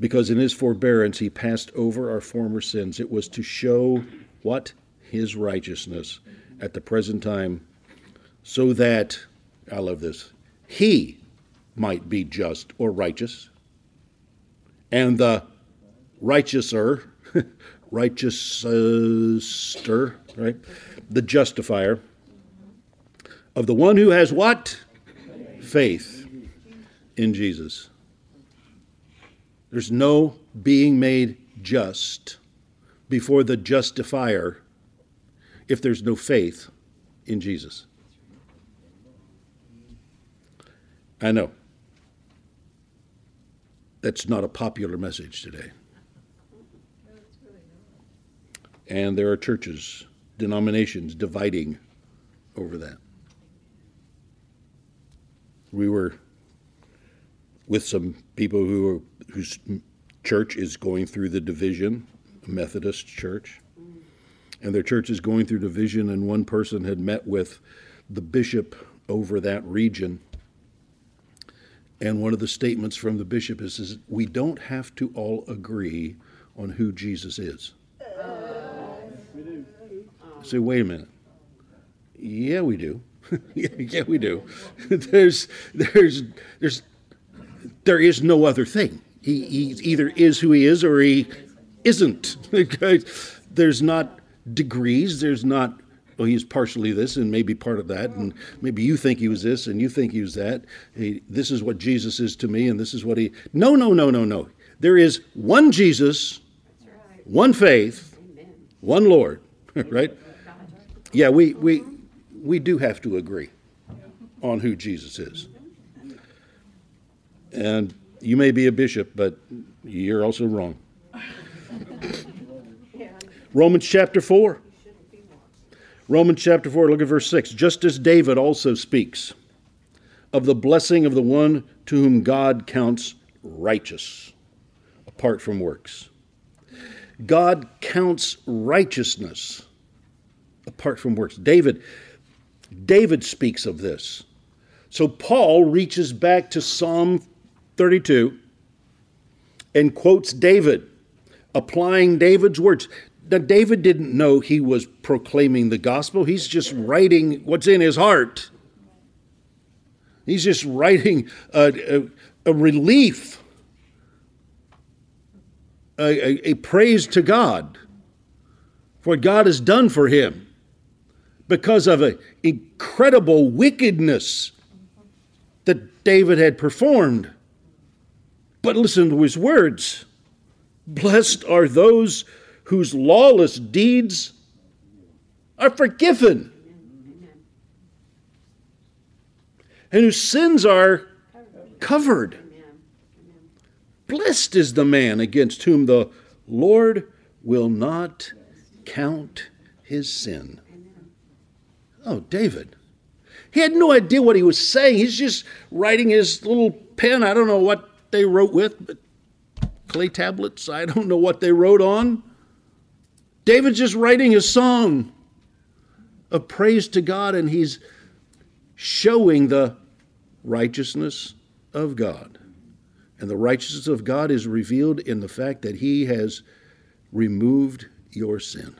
Because in His forbearance He passed over our former sins. It was to show what? His righteousness at the present time, so that, I love this, He might be just or righteous, and the righteouser, righteouster, right? The justifier of the one who has what? Faith in Jesus. There's no being made just before the justifier if there's no faith in Jesus. I know. That's not a popular message today. And there are churches, denominations dividing over that. We were with some people who are, whose church is going through the division, a Methodist church, and their church is going through division, and one person had met with the bishop over that region. And one of the statements from the bishop is, is we don't have to all agree on who Jesus is. Say, wait a minute. Yeah, we do. yeah, we do. there's, there's, there's, there is no other thing. He, he either is who he is or he isn't. there's not degrees. There's not, well, he's partially this and maybe part of that, and maybe you think he was this and you think he was that. He, this is what Jesus is to me, and this is what he. No, no, no, no, no. There is one Jesus, one faith, one Lord, right? Yeah, we, we, we do have to agree on who Jesus is. And you may be a bishop, but you're also wrong. Romans chapter 4. Romans chapter 4, look at verse 6. Just as David also speaks of the blessing of the one to whom God counts righteous, apart from works. God counts righteousness apart from works. David, David speaks of this. So Paul reaches back to Psalm 32 and quotes David, applying David's words. Now, David didn't know he was proclaiming the gospel. He's just writing what's in his heart. He's just writing a, a, a relief a, a, a praise to God for what God has done for him because of an incredible wickedness that David had performed. But listen to his words Blessed are those whose lawless deeds are forgiven and whose sins are covered. Blessed is the man against whom the Lord will not count his sin. Oh, David. He had no idea what he was saying. He's just writing his little pen. I don't know what they wrote with, but clay tablets. I don't know what they wrote on. David's just writing a song of praise to God, and he's showing the righteousness of God. And the righteousness of God is revealed in the fact that he has removed your sin.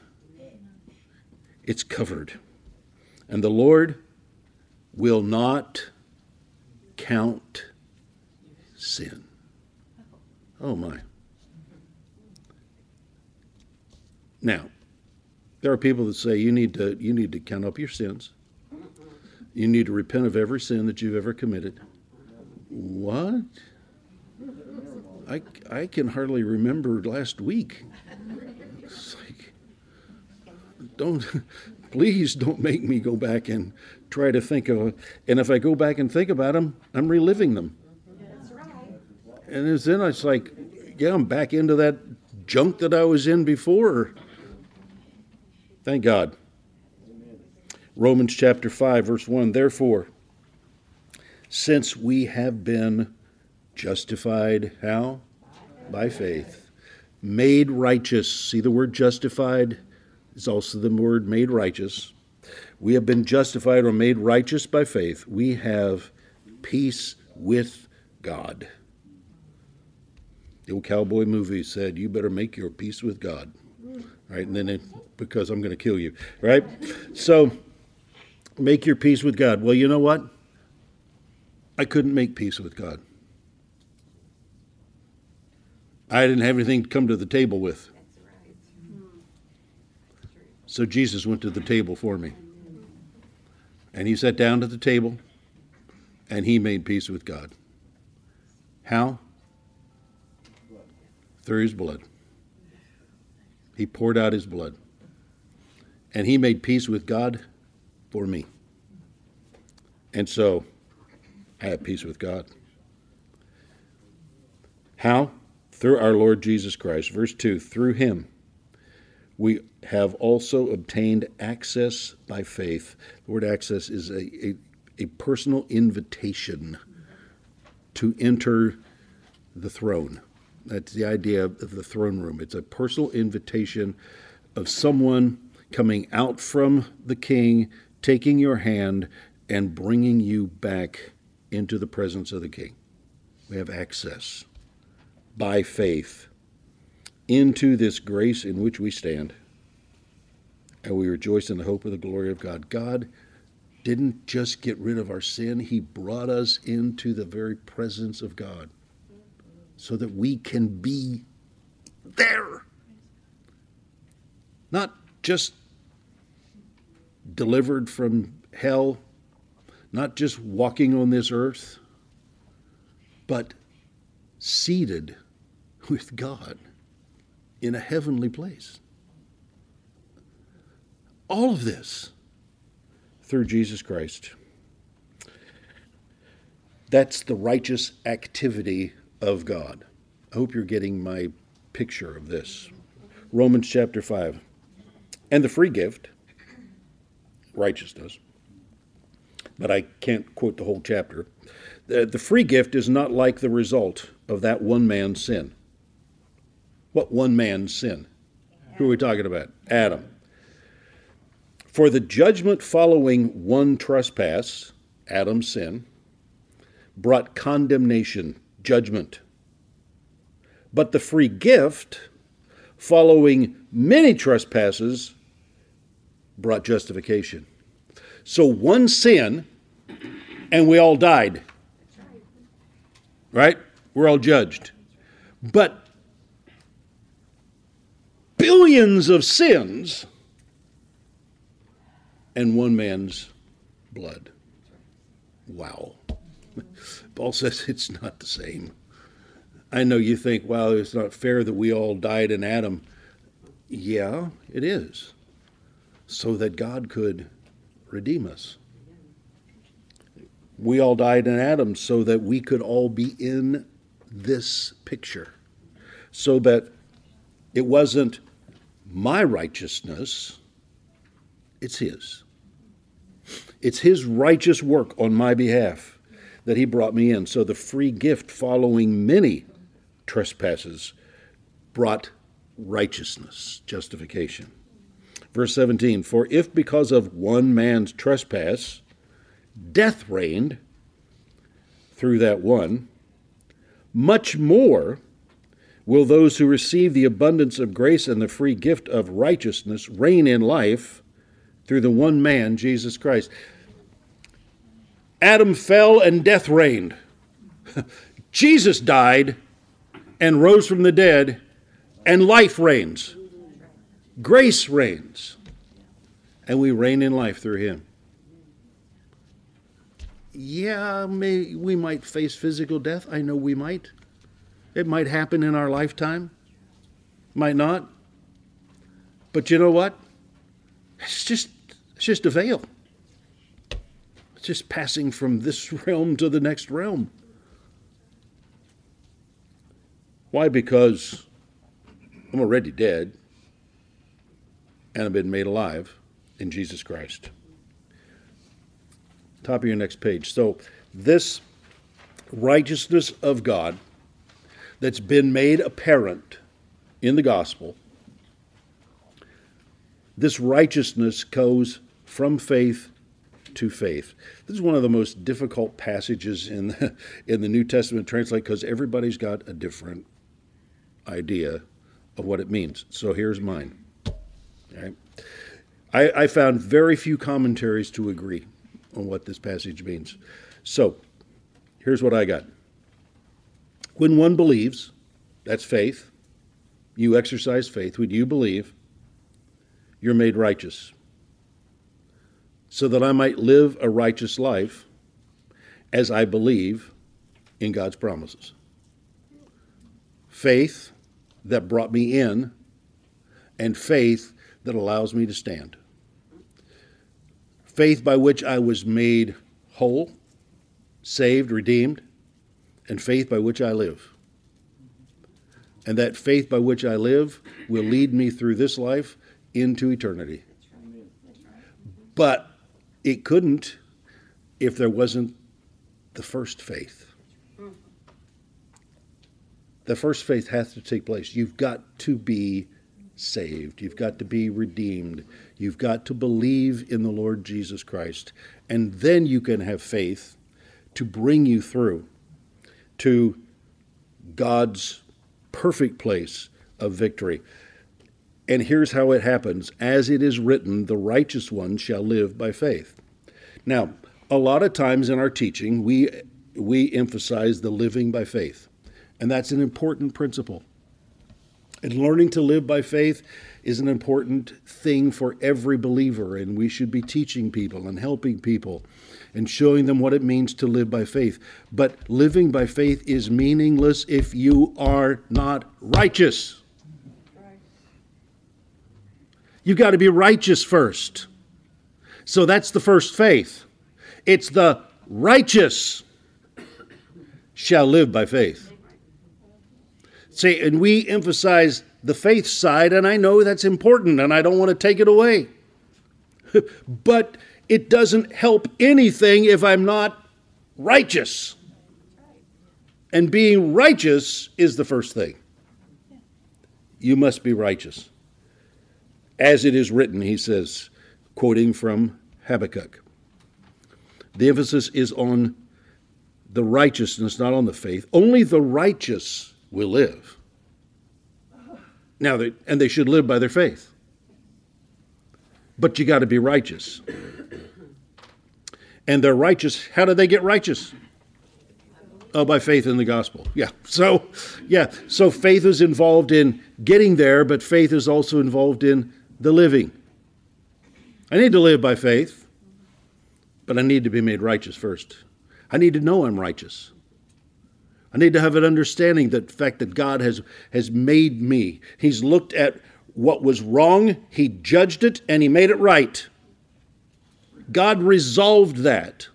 It's covered. And the Lord will not count sin. Oh my. Now, there are people that say you need to you need to count up your sins. You need to repent of every sin that you've ever committed. What? I, I can hardly remember last week. It's like, don't please don't make me go back and try to think of, it. and if I go back and think about them, I'm reliving them. right. And then it's like, yeah, I'm back into that junk that I was in before. Thank God. Romans chapter 5, verse 1 Therefore, since we have been justified, how? By faith. Made righteous. See the word justified? Is also the word made righteous. We have been justified or made righteous by faith. We have peace with God. The old cowboy movie said, You better make your peace with God. Right? And then it, because I'm going to kill you. Right? So, make your peace with God. Well, you know what? I couldn't make peace with God. I didn't have anything to come to the table with. So Jesus went to the table for me. And he sat down at the table and he made peace with God. How? Through his blood. He poured out his blood. And he made peace with God for me. And so I have peace with God. How? Through our Lord Jesus Christ. Verse 2 Through him we have also obtained access by faith. The word access is a, a, a personal invitation to enter the throne. That's the idea of the throne room. It's a personal invitation of someone coming out from the king, taking your hand, and bringing you back into the presence of the king. We have access by faith into this grace in which we stand. And we rejoice in the hope of the glory of God. God didn't just get rid of our sin, He brought us into the very presence of God so that we can be there. Not just delivered from hell, not just walking on this earth, but seated with God in a heavenly place. All of this through Jesus Christ. That's the righteous activity of God. I hope you're getting my picture of this. Romans chapter 5. And the free gift, righteousness, but I can't quote the whole chapter. The, the free gift is not like the result of that one man's sin. What one man's sin? Who are we talking about? Adam. For the judgment following one trespass, Adam's sin, brought condemnation, judgment. But the free gift following many trespasses brought justification. So one sin, and we all died. Right? We're all judged. But billions of sins and one man's blood. Wow. Paul says it's not the same. I know you think, wow, it's not fair that we all died in Adam. Yeah, it is. So that God could redeem us. We all died in Adam so that we could all be in this picture. So that it wasn't my righteousness, it's His. It's His righteous work on my behalf that He brought me in. So the free gift following many trespasses brought righteousness, justification. Verse 17 For if because of one man's trespass death reigned through that one, much more will those who receive the abundance of grace and the free gift of righteousness reign in life through the one man, Jesus Christ. Adam fell and death reigned. Jesus died and rose from the dead, and life reigns. Grace reigns. And we reign in life through him. Yeah, may, we might face physical death. I know we might. It might happen in our lifetime, might not. But you know what? It's just it's just a veil. It's just passing from this realm to the next realm. Why? Because I'm already dead and I've been made alive in Jesus Christ. Top of your next page. So, this righteousness of God that's been made apparent in the gospel, this righteousness goes from faith to faith. This is one of the most difficult passages in the, in the New Testament translate because everybody's got a different idea of what it means. So here's mine. Right? I, I found very few commentaries to agree on what this passage means. So here's what I got. When one believes, that's faith, you exercise faith. When you believe, you're made righteous. So that I might live a righteous life as I believe in God's promises. Faith that brought me in, and faith that allows me to stand. Faith by which I was made whole, saved, redeemed and faith by which I live. And that faith by which I live will lead me through this life into eternity. But it couldn't if there wasn't the first faith. The first faith has to take place. You've got to be saved. You've got to be redeemed. You've got to believe in the Lord Jesus Christ. And then you can have faith to bring you through to God's perfect place of victory. And here's how it happens As it is written, the righteous one shall live by faith. Now, a lot of times in our teaching, we, we emphasize the living by faith. And that's an important principle. And learning to live by faith is an important thing for every believer, and we should be teaching people and helping people and showing them what it means to live by faith. But living by faith is meaningless if you are not righteous. You've got to be righteous first. So that's the first faith. It's the righteous shall live by faith. See, and we emphasize the faith side, and I know that's important, and I don't want to take it away. but it doesn't help anything if I'm not righteous. And being righteous is the first thing. You must be righteous. As it is written, he says, quoting from Habakkuk. The emphasis is on the righteousness, not on the faith. Only the righteous will live. Now, they, and they should live by their faith. But you got to be righteous and they're righteous. How do they get righteous? Oh, by faith in the gospel. Yeah. So, yeah. So faith is involved in getting there, but faith is also involved in the living. I need to live by faith, but I need to be made righteous first. I need to know I'm righteous. I need to have an understanding that the fact that God has, has made me. He's looked at what was wrong, He judged it, and He made it right. God resolved that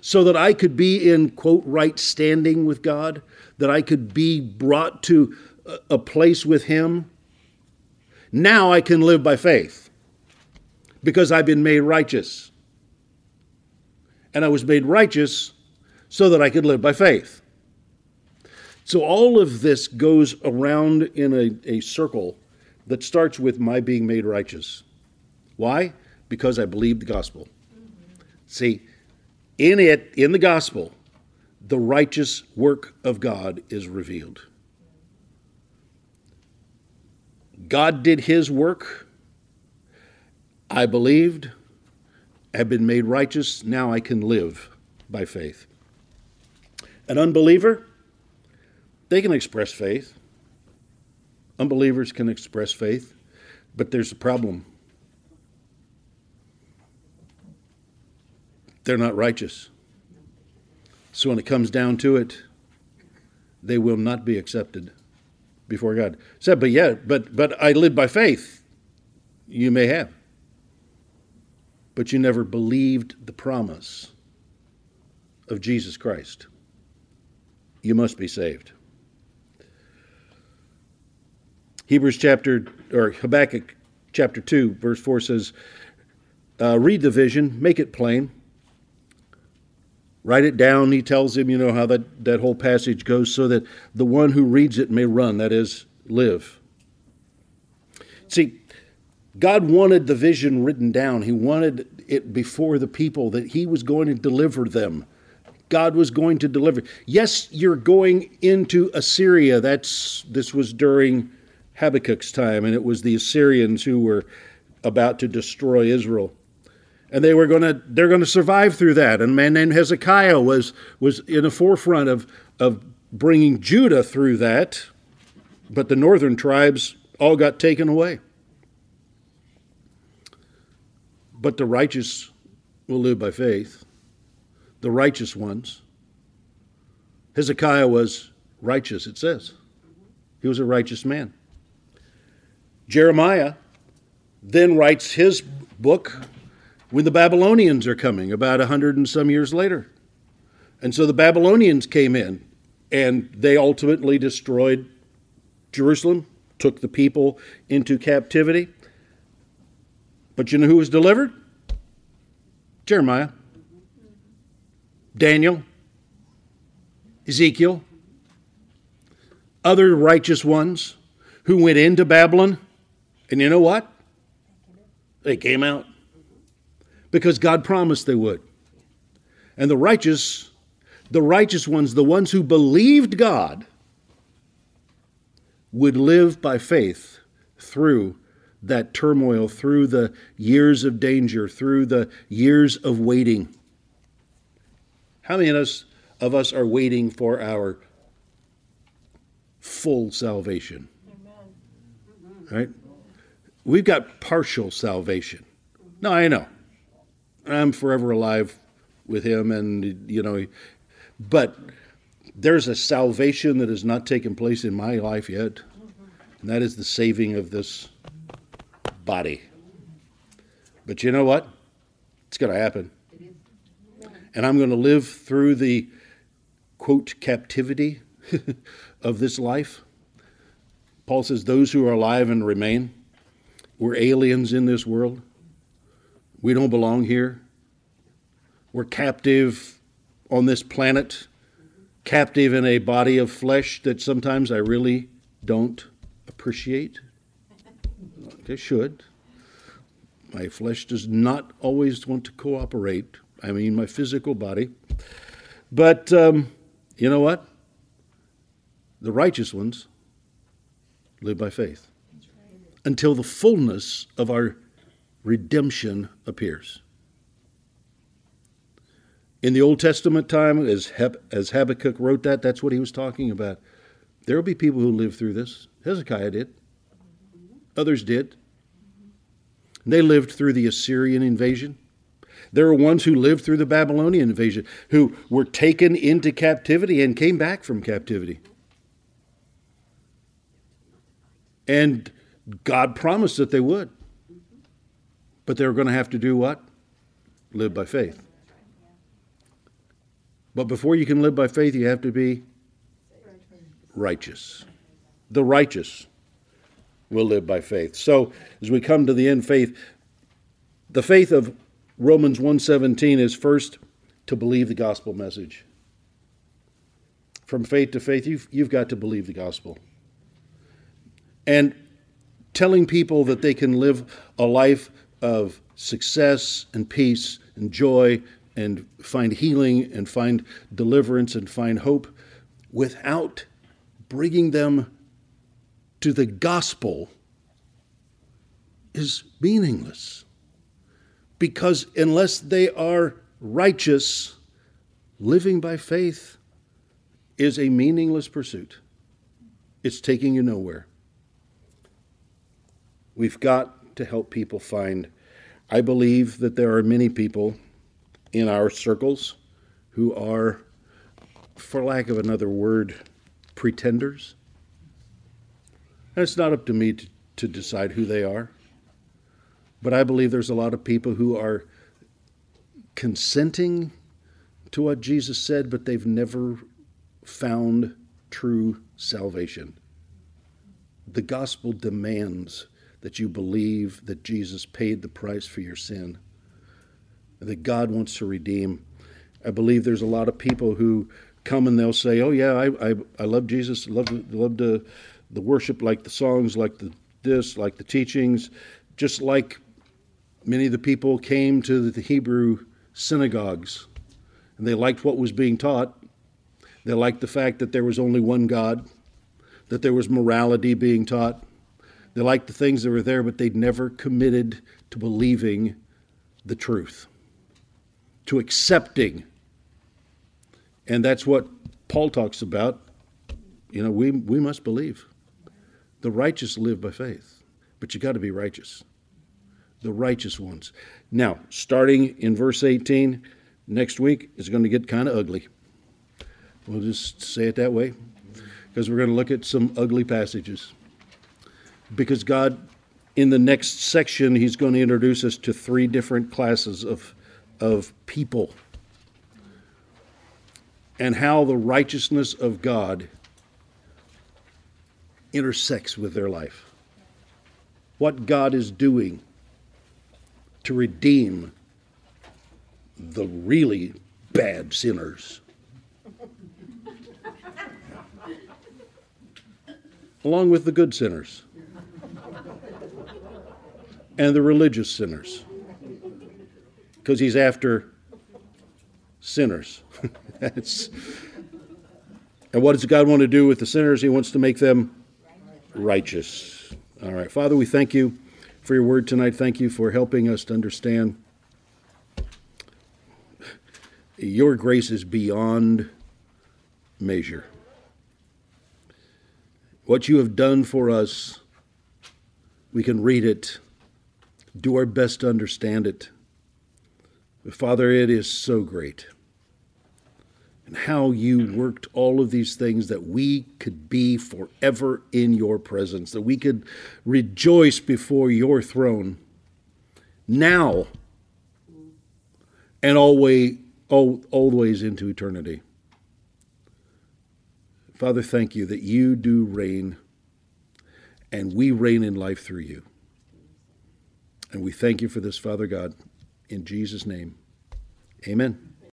so that I could be in, quote, right standing with God, that I could be brought to a place with Him. Now I can live by faith because I've been made righteous. And I was made righteous so that I could live by faith. So all of this goes around in a, a circle that starts with my being made righteous. Why? Because I believe the gospel. See, in it, in the gospel, the righteous work of God is revealed. God did his work. I believed, have been made righteous. Now I can live by faith. An unbeliever, they can express faith. Unbelievers can express faith, but there's a problem. they're not righteous. So when it comes down to it, they will not be accepted before God. Said, but yeah, but but I live by faith. You may have. But you never believed the promise of Jesus Christ. You must be saved. Hebrews chapter or Habakkuk chapter 2 verse 4 says uh, read the vision, make it plain Write it down. He tells him, you know, how that, that whole passage goes so that the one who reads it may run, that is, live. See, God wanted the vision written down. He wanted it before the people that He was going to deliver them. God was going to deliver. Yes, you're going into Assyria. That's this was during Habakkuk's time, and it was the Assyrians who were about to destroy Israel and they were going to they're going to survive through that. And a man named Hezekiah was was in the forefront of of bringing Judah through that, but the northern tribes all got taken away. But the righteous will live by faith. The righteous ones. Hezekiah was righteous, it says. He was a righteous man. Jeremiah then writes his book when the Babylonians are coming about a hundred and some years later. And so the Babylonians came in and they ultimately destroyed Jerusalem, took the people into captivity. But you know who was delivered? Jeremiah, Daniel, Ezekiel, other righteous ones who went into Babylon. And you know what? They came out because God promised they would. And the righteous, the righteous ones, the ones who believed God, would live by faith through that turmoil, through the years of danger, through the years of waiting. How many of us, of us are waiting for our full salvation? Amen. Right? We've got partial salvation. No, I know. I'm forever alive with him, and you know, but there's a salvation that has not taken place in my life yet, and that is the saving of this body. But you know what? It's going to happen. And I'm going to live through the quote captivity of this life. Paul says, Those who are alive and remain, we're aliens in this world. We don't belong here. We're captive on this planet, captive in a body of flesh that sometimes I really don't appreciate. I should. My flesh does not always want to cooperate. I mean, my physical body. But um, you know what? The righteous ones live by faith until the fullness of our redemption appears. In the Old Testament time, as, as Habakkuk wrote that, that's what he was talking about. There will be people who live through this. Hezekiah did. Others did. They lived through the Assyrian invasion. There are ones who lived through the Babylonian invasion, who were taken into captivity and came back from captivity. And God promised that they would. But they were going to have to do what? Live by faith. But before you can live by faith, you have to be righteous. The righteous will live by faith. So, as we come to the end faith, the faith of Romans 1:17 is first to believe the gospel message. From faith to faith, you've, you've got to believe the gospel. And telling people that they can live a life of success and peace and joy and find healing and find deliverance and find hope without bringing them to the gospel is meaningless. Because unless they are righteous, living by faith is a meaningless pursuit. It's taking you nowhere. We've got to help people find. I believe that there are many people in our circles who are, for lack of another word, pretenders. And it's not up to me to, to decide who they are. But I believe there's a lot of people who are consenting to what Jesus said, but they've never found true salvation. The gospel demands that you believe that Jesus paid the price for your sin that God wants to redeem. I believe there's a lot of people who come and they'll say, "Oh yeah, I I, I love Jesus, love love the the worship, like the songs, like the this, like the teachings, just like many of the people came to the Hebrew synagogues, and they liked what was being taught. They liked the fact that there was only one God, that there was morality being taught. They liked the things that were there, but they'd never committed to believing the truth to accepting. And that's what Paul talks about. You know, we, we must believe. The righteous live by faith, but you got to be righteous. The righteous ones. Now, starting in verse 18, next week is going to get kind of ugly. We'll just say it that way because we're going to look at some ugly passages. Because God, in the next section, He's going to introduce us to three different classes of of people and how the righteousness of God intersects with their life. What God is doing to redeem the really bad sinners. along with the good sinners and the religious sinners because he's after sinners. And what does God want to do with the sinners? He wants to make them righteous. All right. Father, we thank you for your word tonight. Thank you for helping us to understand your grace is beyond measure. What you have done for us, we can read it, do our best to understand it. Father, it is so great. And how you worked all of these things that we could be forever in your presence, that we could rejoice before your throne now and always, all, always into eternity. Father, thank you that you do reign and we reign in life through you. And we thank you for this, Father God. In Jesus' name, amen.